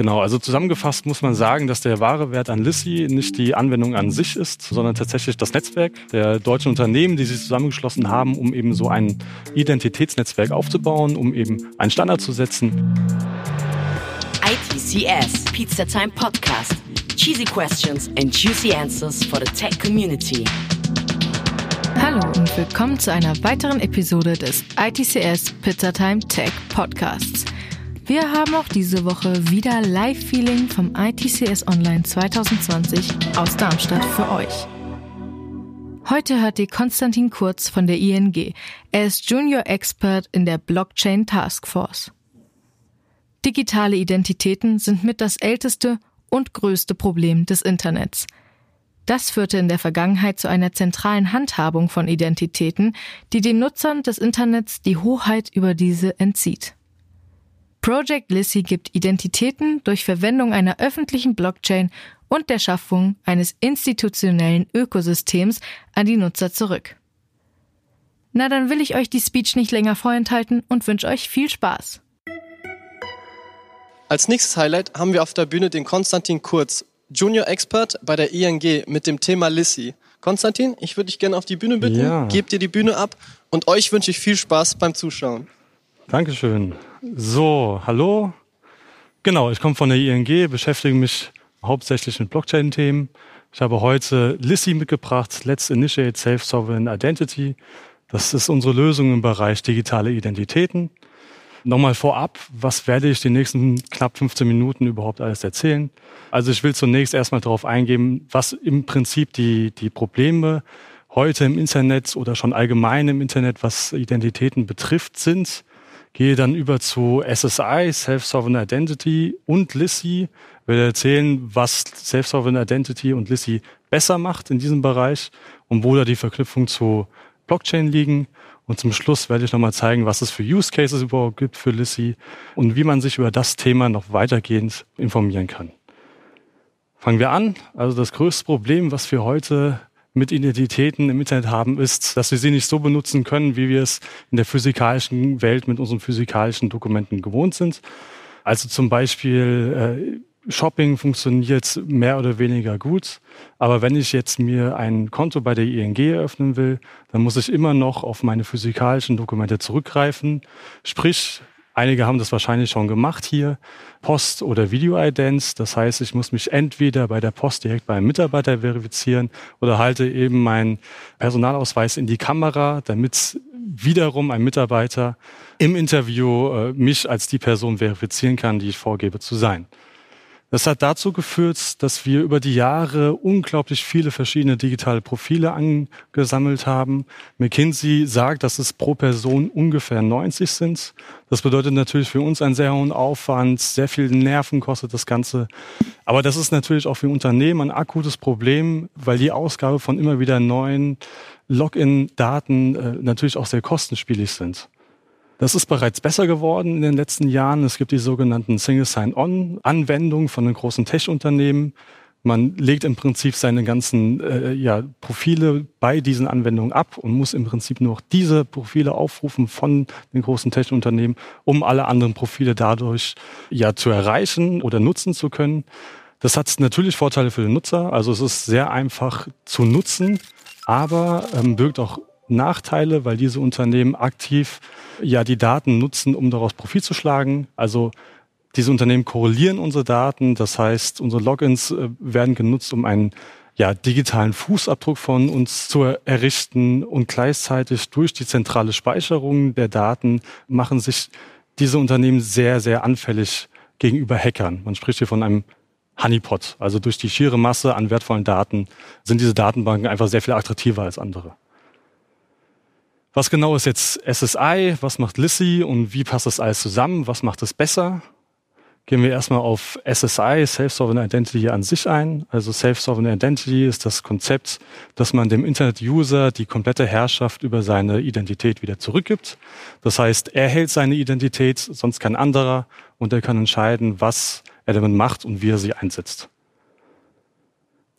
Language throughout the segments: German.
Genau, also zusammengefasst muss man sagen, dass der wahre Wert an Lissy nicht die Anwendung an sich ist, sondern tatsächlich das Netzwerk der deutschen Unternehmen, die sich zusammengeschlossen haben, um eben so ein Identitätsnetzwerk aufzubauen, um eben einen Standard zu setzen. ITCS, Pizza Time Podcast. Cheesy questions and juicy answers for the tech community. Hallo und willkommen zu einer weiteren Episode des ITCS Pizza Time Tech Podcasts. Wir haben auch diese Woche wieder Live-Feeling vom ITCS Online 2020 aus Darmstadt für euch. Heute hört ihr Konstantin Kurz von der ING. Er ist Junior Expert in der Blockchain Task Force. Digitale Identitäten sind mit das älteste und größte Problem des Internets. Das führte in der Vergangenheit zu einer zentralen Handhabung von Identitäten, die den Nutzern des Internets die Hoheit über diese entzieht. Project Lissy gibt Identitäten durch Verwendung einer öffentlichen Blockchain und der Schaffung eines institutionellen Ökosystems an die Nutzer zurück. Na, dann will ich euch die Speech nicht länger vorenthalten und wünsche euch viel Spaß. Als nächstes Highlight haben wir auf der Bühne den Konstantin Kurz, Junior Expert bei der ING mit dem Thema Lissy. Konstantin, ich würde dich gerne auf die Bühne bitten, ja. gebt dir die Bühne ab und euch wünsche ich viel Spaß beim Zuschauen. Dankeschön. So, hallo. Genau, ich komme von der ING, beschäftige mich hauptsächlich mit Blockchain-Themen. Ich habe heute Lissy mitgebracht, Let's Initiate Self-Sovereign Identity. Das ist unsere Lösung im Bereich digitale Identitäten. Nochmal vorab, was werde ich die nächsten knapp 15 Minuten überhaupt alles erzählen? Also ich will zunächst erstmal darauf eingehen, was im Prinzip die, die Probleme heute im Internet oder schon allgemein im Internet, was Identitäten betrifft, sind gehe dann über zu SSI, Self-Sovereign Identity und Lissy, werde erzählen, was Self-Sovereign Identity und Lissy besser macht in diesem Bereich und wo da die Verknüpfung zu Blockchain liegen. Und zum Schluss werde ich nochmal zeigen, was es für Use Cases überhaupt gibt für Lissy und wie man sich über das Thema noch weitergehend informieren kann. Fangen wir an. Also das größte Problem, was wir heute mit Identitäten im Internet haben, ist, dass wir sie nicht so benutzen können, wie wir es in der physikalischen Welt mit unseren physikalischen Dokumenten gewohnt sind. Also zum Beispiel äh, Shopping funktioniert mehr oder weniger gut, aber wenn ich jetzt mir ein Konto bei der ING eröffnen will, dann muss ich immer noch auf meine physikalischen Dokumente zurückgreifen. Sprich, Einige haben das wahrscheinlich schon gemacht hier, Post- oder Video-Idents. Das heißt, ich muss mich entweder bei der Post direkt beim Mitarbeiter verifizieren oder halte eben meinen Personalausweis in die Kamera, damit wiederum ein Mitarbeiter im Interview äh, mich als die Person verifizieren kann, die ich vorgebe zu sein. Das hat dazu geführt, dass wir über die Jahre unglaublich viele verschiedene digitale Profile angesammelt haben. McKinsey sagt, dass es pro Person ungefähr 90 sind. Das bedeutet natürlich für uns einen sehr hohen Aufwand, sehr viel Nerven kostet das Ganze. Aber das ist natürlich auch für Unternehmen ein akutes Problem, weil die Ausgabe von immer wieder neuen Login-Daten äh, natürlich auch sehr kostenspielig sind. Das ist bereits besser geworden in den letzten Jahren. Es gibt die sogenannten Single Sign-On-Anwendungen von den großen Tech-Unternehmen. Man legt im Prinzip seine ganzen äh, ja, Profile bei diesen Anwendungen ab und muss im Prinzip nur diese Profile aufrufen von den großen Tech-Unternehmen, um alle anderen Profile dadurch ja zu erreichen oder nutzen zu können. Das hat natürlich Vorteile für den Nutzer. Also es ist sehr einfach zu nutzen, aber ähm, birgt auch Nachteile, weil diese Unternehmen aktiv ja die Daten nutzen, um daraus Profit zu schlagen. Also diese Unternehmen korrelieren unsere Daten, das heißt, unsere Logins äh, werden genutzt, um einen ja, digitalen Fußabdruck von uns zu errichten und gleichzeitig durch die zentrale Speicherung der Daten machen sich diese Unternehmen sehr, sehr anfällig gegenüber Hackern. Man spricht hier von einem Honeypot. Also durch die schiere Masse an wertvollen Daten sind diese Datenbanken einfach sehr viel attraktiver als andere. Was genau ist jetzt SSI? Was macht Lissy? Und wie passt das alles zusammen? Was macht es besser? Gehen wir erstmal auf SSI, Self-Sovereign Identity an sich ein. Also Self-Sovereign Identity ist das Konzept, dass man dem Internet-User die komplette Herrschaft über seine Identität wieder zurückgibt. Das heißt, er hält seine Identität, sonst kein anderer, und er kann entscheiden, was er damit macht und wie er sie einsetzt.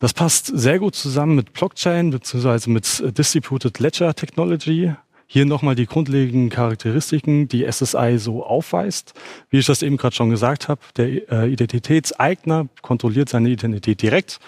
Das passt sehr gut zusammen mit Blockchain bzw. mit Distributed Ledger Technology. Hier nochmal die grundlegenden Charakteristiken, die SSI so aufweist. Wie ich das eben gerade schon gesagt habe, der äh, Identitätseigner kontrolliert seine Identität direkt.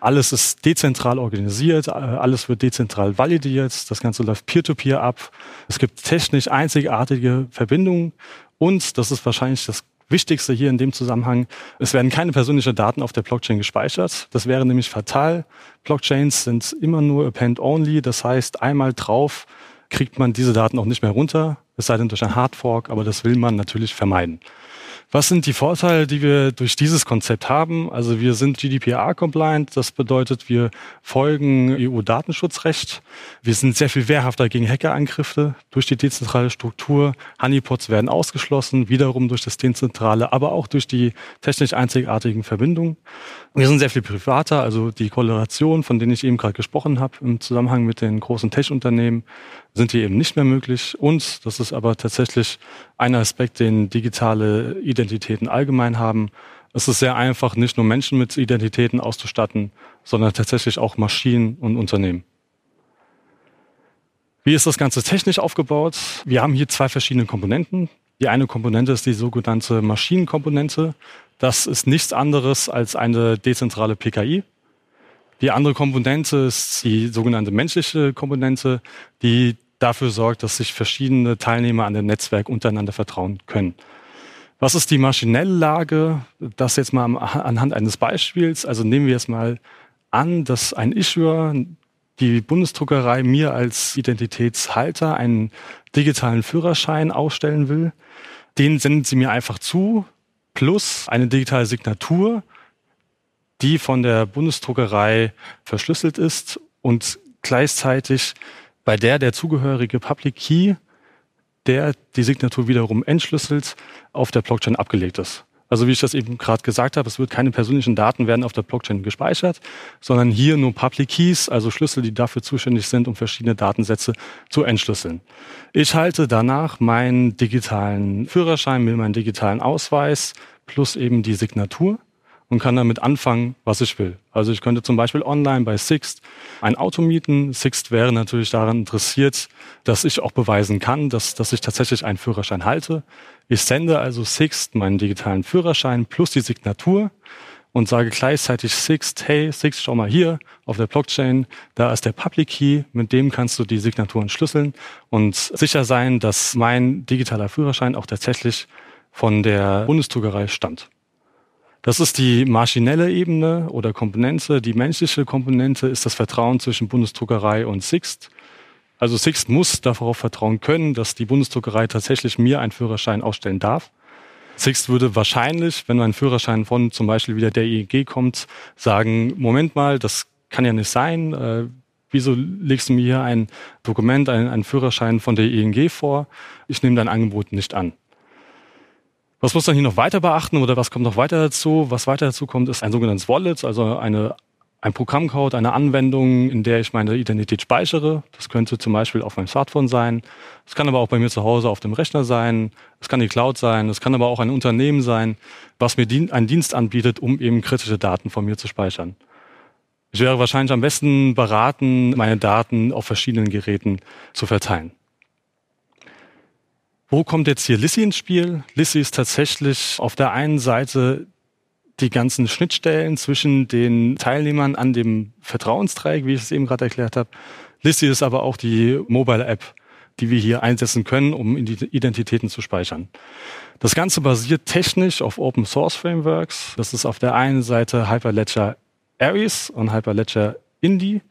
Alles ist dezentral organisiert, äh, alles wird dezentral validiert, das Ganze läuft peer-to-peer -peer ab. Es gibt technisch einzigartige Verbindungen und, das ist wahrscheinlich das Wichtigste hier in dem Zusammenhang, es werden keine persönlichen Daten auf der Blockchain gespeichert. Das wäre nämlich fatal. Blockchains sind immer nur append-only, das heißt einmal drauf kriegt man diese Daten auch nicht mehr runter, es sei denn durch ein Hardfork, aber das will man natürlich vermeiden. Was sind die Vorteile, die wir durch dieses Konzept haben? Also wir sind GDPR-compliant, das bedeutet, wir folgen EU-Datenschutzrecht. Wir sind sehr viel wehrhafter gegen Hackerangriffe durch die dezentrale Struktur. Honeypots werden ausgeschlossen, wiederum durch das dezentrale, aber auch durch die technisch einzigartigen Verbindungen. Wir sind sehr viel privater, also die Kollaboration, von denen ich eben gerade gesprochen habe, im Zusammenhang mit den großen Tech-Unternehmen, sind hier eben nicht mehr möglich. Und das ist aber tatsächlich ein Aspekt, den digitale Identitäten allgemein haben. Es ist sehr einfach, nicht nur Menschen mit Identitäten auszustatten, sondern tatsächlich auch Maschinen und Unternehmen. Wie ist das Ganze technisch aufgebaut? Wir haben hier zwei verschiedene Komponenten. Die eine Komponente ist die sogenannte Maschinenkomponente. Das ist nichts anderes als eine dezentrale PKI. Die andere Komponente ist die sogenannte menschliche Komponente, die dafür sorgt, dass sich verschiedene Teilnehmer an dem Netzwerk untereinander vertrauen können. Was ist die maschinelle Lage? Das jetzt mal anhand eines Beispiels. Also nehmen wir jetzt mal an, dass ein Issuer, die Bundesdruckerei mir als Identitätshalter einen digitalen Führerschein ausstellen will. Den sendet sie mir einfach zu, plus eine digitale Signatur, die von der Bundesdruckerei verschlüsselt ist und gleichzeitig bei der der zugehörige Public Key, der die Signatur wiederum entschlüsselt, auf der Blockchain abgelegt ist. Also wie ich das eben gerade gesagt habe, es wird keine persönlichen Daten werden auf der Blockchain gespeichert, sondern hier nur Public Keys, also Schlüssel, die dafür zuständig sind, um verschiedene Datensätze zu entschlüsseln. Ich halte danach meinen digitalen Führerschein mit meinem digitalen Ausweis plus eben die Signatur und kann damit anfangen, was ich will. Also ich könnte zum Beispiel online bei Sixt ein Auto mieten. Sixt wäre natürlich daran interessiert, dass ich auch beweisen kann, dass, dass ich tatsächlich einen Führerschein halte. Ich sende also Sixt meinen digitalen Führerschein plus die Signatur und sage gleichzeitig Sixt, hey Sixt, schau mal hier auf der Blockchain, da ist der Public Key, mit dem kannst du die Signatur entschlüsseln und sicher sein, dass mein digitaler Führerschein auch tatsächlich von der Bundesdruckerei stammt. Das ist die maschinelle Ebene oder Komponente. Die menschliche Komponente ist das Vertrauen zwischen Bundesdruckerei und Sixt. Also Sixt muss darauf vertrauen können, dass die Bundesdruckerei tatsächlich mir einen Führerschein ausstellen darf. Sixt würde wahrscheinlich, wenn ein Führerschein von zum Beispiel wieder der ING kommt, sagen, Moment mal, das kann ja nicht sein. Äh, wieso legst du mir hier ein Dokument, einen Führerschein von der ING vor? Ich nehme dein Angebot nicht an. Was muss man hier noch weiter beachten oder was kommt noch weiter dazu? Was weiter dazu kommt, ist ein sogenanntes Wallet, also eine, ein Programmcode, eine Anwendung, in der ich meine Identität speichere. Das könnte zum Beispiel auf meinem Smartphone sein. Es kann aber auch bei mir zu Hause auf dem Rechner sein. Es kann die Cloud sein. Es kann aber auch ein Unternehmen sein, was mir einen Dienst anbietet, um eben kritische Daten von mir zu speichern. Ich wäre wahrscheinlich am besten beraten, meine Daten auf verschiedenen Geräten zu verteilen. Wo kommt jetzt hier Lissy ins Spiel? Lissy ist tatsächlich auf der einen Seite die ganzen Schnittstellen zwischen den Teilnehmern an dem Vertrauensdreieck, wie ich es eben gerade erklärt habe. Lissy ist aber auch die Mobile App, die wir hier einsetzen können, um Identitäten zu speichern. Das Ganze basiert technisch auf Open Source Frameworks. Das ist auf der einen Seite Hyperledger Aries und Hyperledger Indie.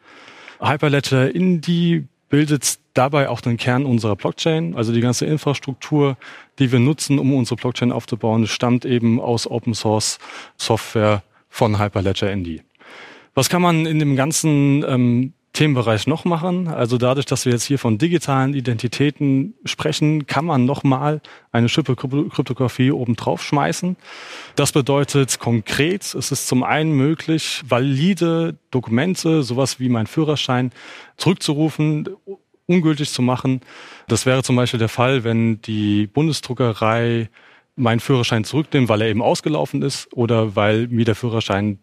Hyperledger Indie bildet dabei auch den Kern unserer Blockchain. Also die ganze Infrastruktur, die wir nutzen, um unsere Blockchain aufzubauen, stammt eben aus Open Source Software von Hyperledger ND. Was kann man in dem ganzen ähm, Themenbereich noch machen? Also dadurch, dass wir jetzt hier von digitalen Identitäten sprechen, kann man nochmal eine Schippe Kryptographie oben drauf schmeißen. Das bedeutet konkret, es ist zum einen möglich, valide Dokumente, sowas wie mein Führerschein, zurückzurufen, ungültig zu machen. Das wäre zum Beispiel der Fall, wenn die Bundesdruckerei meinen Führerschein zurücknimmt, weil er eben ausgelaufen ist oder weil mir der Führerschein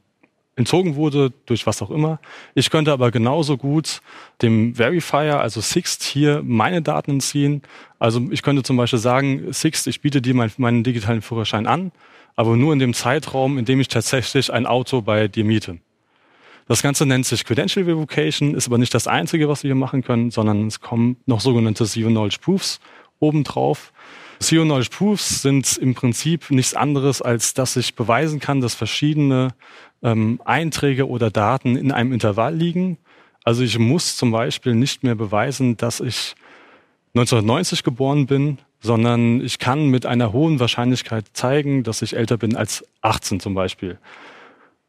entzogen wurde, durch was auch immer. Ich könnte aber genauso gut dem Verifier, also Sixt, hier meine Daten entziehen. Also ich könnte zum Beispiel sagen, Sixt, ich biete dir meinen, meinen digitalen Führerschein an, aber nur in dem Zeitraum, in dem ich tatsächlich ein Auto bei dir miete. Das Ganze nennt sich Credential Revocation, ist aber nicht das Einzige, was wir machen können, sondern es kommen noch sogenannte Zero Knowledge Proofs obendrauf. Zero Knowledge Proofs sind im Prinzip nichts anderes, als dass ich beweisen kann, dass verschiedene ähm, Einträge oder Daten in einem Intervall liegen. Also ich muss zum Beispiel nicht mehr beweisen, dass ich 1990 geboren bin, sondern ich kann mit einer hohen Wahrscheinlichkeit zeigen, dass ich älter bin als 18 zum Beispiel.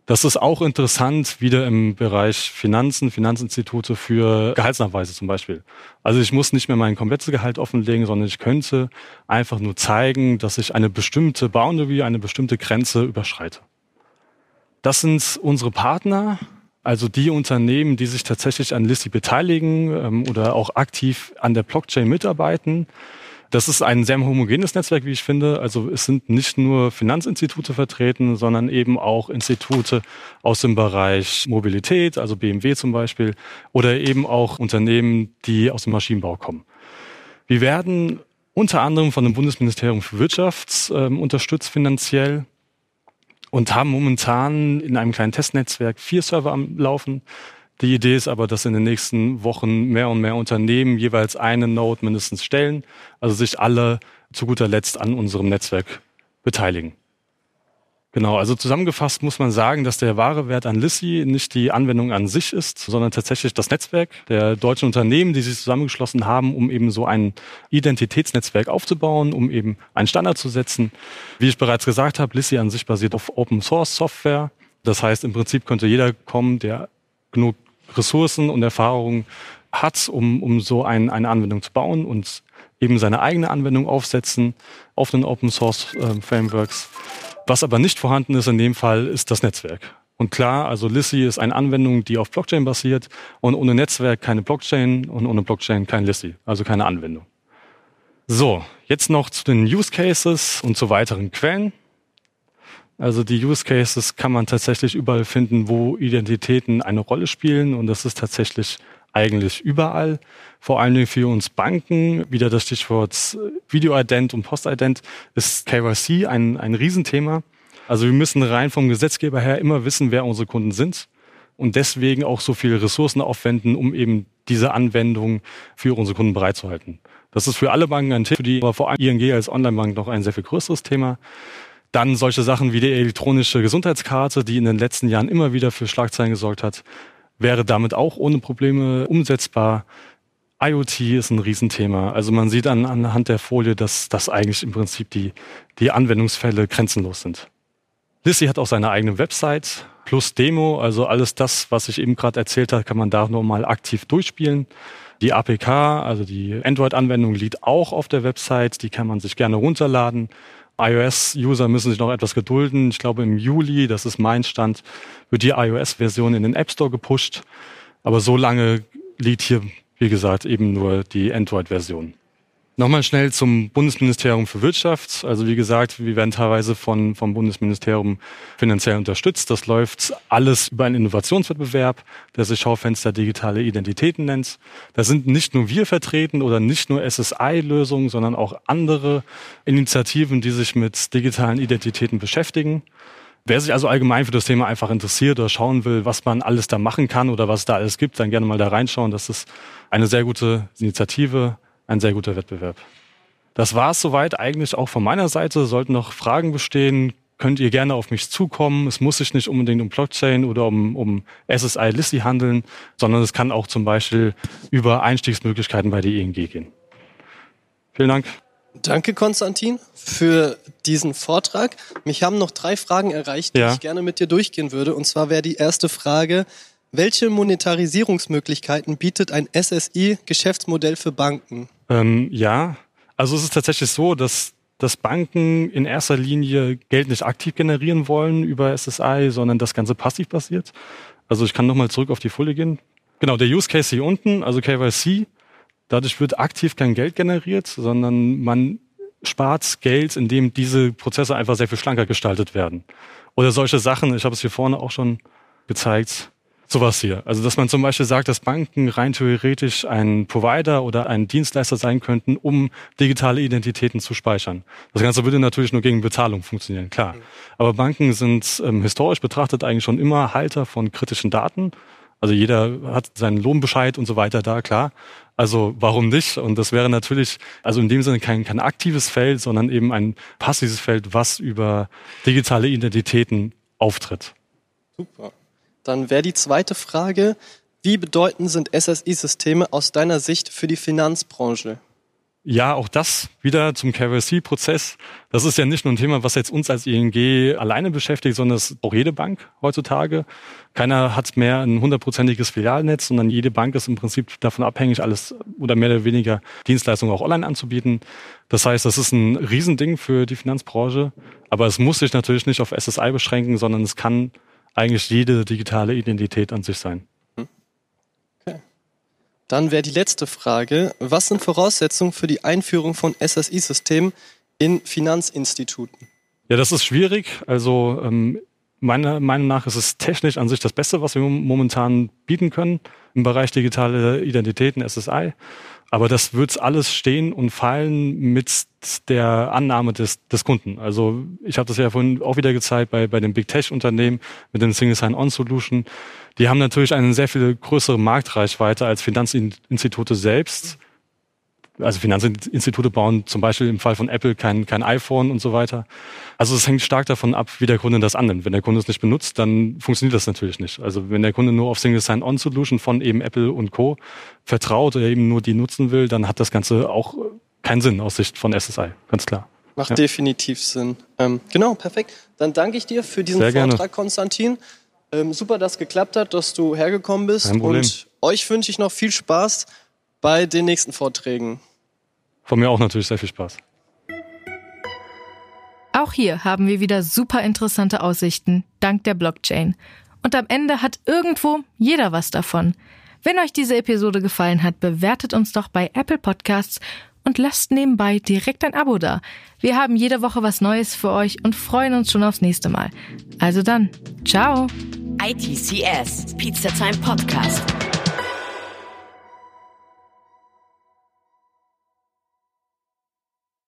Das ist auch interessant, wieder im Bereich Finanzen, Finanzinstitute für Gehaltsnachweise zum Beispiel. Also ich muss nicht mehr mein komplettes Gehalt offenlegen, sondern ich könnte einfach nur zeigen, dass ich eine bestimmte Boundary, eine bestimmte Grenze überschreite. Das sind unsere Partner, also die Unternehmen, die sich tatsächlich an Lissi beteiligen ähm, oder auch aktiv an der Blockchain mitarbeiten. Das ist ein sehr homogenes Netzwerk, wie ich finde. Also es sind nicht nur Finanzinstitute vertreten, sondern eben auch Institute aus dem Bereich Mobilität, also BMW zum Beispiel, oder eben auch Unternehmen, die aus dem Maschinenbau kommen. Wir werden unter anderem von dem Bundesministerium für Wirtschaft äh, unterstützt finanziell und haben momentan in einem kleinen Testnetzwerk vier Server am Laufen. Die Idee ist aber, dass in den nächsten Wochen mehr und mehr Unternehmen jeweils eine Node mindestens stellen, also sich alle zu guter Letzt an unserem Netzwerk beteiligen. Genau, also zusammengefasst muss man sagen, dass der wahre Wert an Lissy nicht die Anwendung an sich ist, sondern tatsächlich das Netzwerk der deutschen Unternehmen, die sich zusammengeschlossen haben, um eben so ein Identitätsnetzwerk aufzubauen, um eben einen Standard zu setzen. Wie ich bereits gesagt habe, Lissy an sich basiert auf Open Source Software. Das heißt, im Prinzip könnte jeder kommen, der genug Ressourcen und Erfahrungen hat, um, um so ein, eine Anwendung zu bauen und eben seine eigene Anwendung aufsetzen auf den Open Source äh, Frameworks. Was aber nicht vorhanden ist in dem Fall, ist das Netzwerk. Und klar, also Lissy ist eine Anwendung, die auf Blockchain basiert und ohne Netzwerk keine Blockchain und ohne Blockchain kein Lissy, also keine Anwendung. So, jetzt noch zu den Use Cases und zu weiteren Quellen. Also die Use Cases kann man tatsächlich überall finden, wo Identitäten eine Rolle spielen und das ist tatsächlich eigentlich überall. Vor allen Dingen für uns Banken, wieder das Stichwort Videoident und Postident, ist KYC ein, ein Riesenthema. Also wir müssen rein vom Gesetzgeber her immer wissen, wer unsere Kunden sind und deswegen auch so viele Ressourcen aufwenden, um eben diese Anwendung für unsere Kunden bereitzuhalten. Das ist für alle Banken ein Thema, aber vor allem ING als Online-Bank noch ein sehr viel größeres Thema. Dann solche Sachen wie die elektronische Gesundheitskarte, die in den letzten Jahren immer wieder für Schlagzeilen gesorgt hat wäre damit auch ohne Probleme umsetzbar. IoT ist ein Riesenthema. Also man sieht an, anhand der Folie, dass das eigentlich im Prinzip die, die Anwendungsfälle grenzenlos sind. Lissy hat auch seine eigene Website plus Demo, also alles das, was ich eben gerade erzählt habe, kann man da nochmal aktiv durchspielen. Die APK, also die Android-Anwendung, liegt auch auf der Website, die kann man sich gerne runterladen iOS-User müssen sich noch etwas gedulden. Ich glaube, im Juli, das ist mein Stand, wird die iOS-Version in den App Store gepusht. Aber so lange liegt hier, wie gesagt, eben nur die Android-Version. Nochmal schnell zum Bundesministerium für Wirtschaft. Also wie gesagt, wir werden teilweise von, vom Bundesministerium finanziell unterstützt. Das läuft alles über einen Innovationswettbewerb, der sich Schaufenster digitale Identitäten nennt. Da sind nicht nur wir vertreten oder nicht nur SSI-Lösungen, sondern auch andere Initiativen, die sich mit digitalen Identitäten beschäftigen. Wer sich also allgemein für das Thema einfach interessiert oder schauen will, was man alles da machen kann oder was da alles gibt, dann gerne mal da reinschauen. Das ist eine sehr gute Initiative ein sehr guter Wettbewerb. Das war es soweit eigentlich auch von meiner Seite. Sollten noch Fragen bestehen, könnt ihr gerne auf mich zukommen. Es muss sich nicht unbedingt um Blockchain oder um, um SSI Lissi handeln, sondern es kann auch zum Beispiel über Einstiegsmöglichkeiten bei der ING gehen. Vielen Dank. Danke, Konstantin, für diesen Vortrag. Mich haben noch drei Fragen erreicht, die ja. ich gerne mit dir durchgehen würde. Und zwar wäre die erste Frage, welche Monetarisierungsmöglichkeiten bietet ein SSI-Geschäftsmodell für Banken? Ähm, ja, also es ist tatsächlich so, dass, dass Banken in erster Linie Geld nicht aktiv generieren wollen über SSI, sondern das Ganze passiv basiert. Also ich kann nochmal zurück auf die Folie gehen. Genau, der Use Case hier unten, also KYC, dadurch wird aktiv kein Geld generiert, sondern man spart Geld, indem diese Prozesse einfach sehr viel schlanker gestaltet werden. Oder solche Sachen, ich habe es hier vorne auch schon gezeigt. Sowas hier. Also, dass man zum Beispiel sagt, dass Banken rein theoretisch ein Provider oder ein Dienstleister sein könnten, um digitale Identitäten zu speichern. Das Ganze würde natürlich nur gegen Bezahlung funktionieren, klar. Aber Banken sind ähm, historisch betrachtet eigentlich schon immer Halter von kritischen Daten. Also jeder hat seinen Lohnbescheid und so weiter da, klar. Also warum nicht? Und das wäre natürlich, also in dem Sinne kein, kein aktives Feld, sondern eben ein passives Feld, was über digitale Identitäten auftritt. Super. Dann wäre die zweite Frage, wie bedeutend sind SSI-Systeme aus deiner Sicht für die Finanzbranche? Ja, auch das wieder zum KYC-Prozess. Das ist ja nicht nur ein Thema, was jetzt uns als ING alleine beschäftigt, sondern es auch jede Bank heutzutage. Keiner hat mehr ein hundertprozentiges Filialnetz, sondern jede Bank ist im Prinzip davon abhängig, alles oder mehr oder weniger Dienstleistungen auch online anzubieten. Das heißt, das ist ein Riesending für die Finanzbranche. Aber es muss sich natürlich nicht auf SSI beschränken, sondern es kann eigentlich jede digitale Identität an sich sein. Okay. Dann wäre die letzte Frage, was sind Voraussetzungen für die Einführung von SSI-Systemen in Finanzinstituten? Ja, das ist schwierig. Also ähm, meiner Meinung nach ist es technisch an sich das Beste, was wir momentan bieten können im Bereich digitale Identitäten, SSI. Aber das wird alles stehen und fallen mit der Annahme des, des Kunden. Also ich habe das ja vorhin auch wieder gezeigt bei, bei den Big Tech-Unternehmen mit dem Single Sign-On-Solution. Die haben natürlich eine sehr viel größere Marktreichweite als Finanzinstitute selbst also Finanzinstitute bauen zum Beispiel im Fall von Apple kein, kein iPhone und so weiter. Also es hängt stark davon ab, wie der Kunde das annimmt. Wenn der Kunde es nicht benutzt, dann funktioniert das natürlich nicht. Also wenn der Kunde nur auf Single Sign-On Solution von eben Apple und Co. vertraut oder eben nur die nutzen will, dann hat das Ganze auch keinen Sinn aus Sicht von SSI, ganz klar. Macht ja. definitiv Sinn. Ähm, genau, perfekt. Dann danke ich dir für diesen Sehr Vortrag, gerne. Konstantin. Ähm, super, dass es geklappt hat, dass du hergekommen bist. Und euch wünsche ich noch viel Spaß bei den nächsten Vorträgen. Von mir auch natürlich sehr viel Spaß. Auch hier haben wir wieder super interessante Aussichten, dank der Blockchain. Und am Ende hat irgendwo jeder was davon. Wenn euch diese Episode gefallen hat, bewertet uns doch bei Apple Podcasts und lasst nebenbei direkt ein Abo da. Wir haben jede Woche was Neues für euch und freuen uns schon aufs nächste Mal. Also dann, ciao. ITCS, Pizza Time Podcast.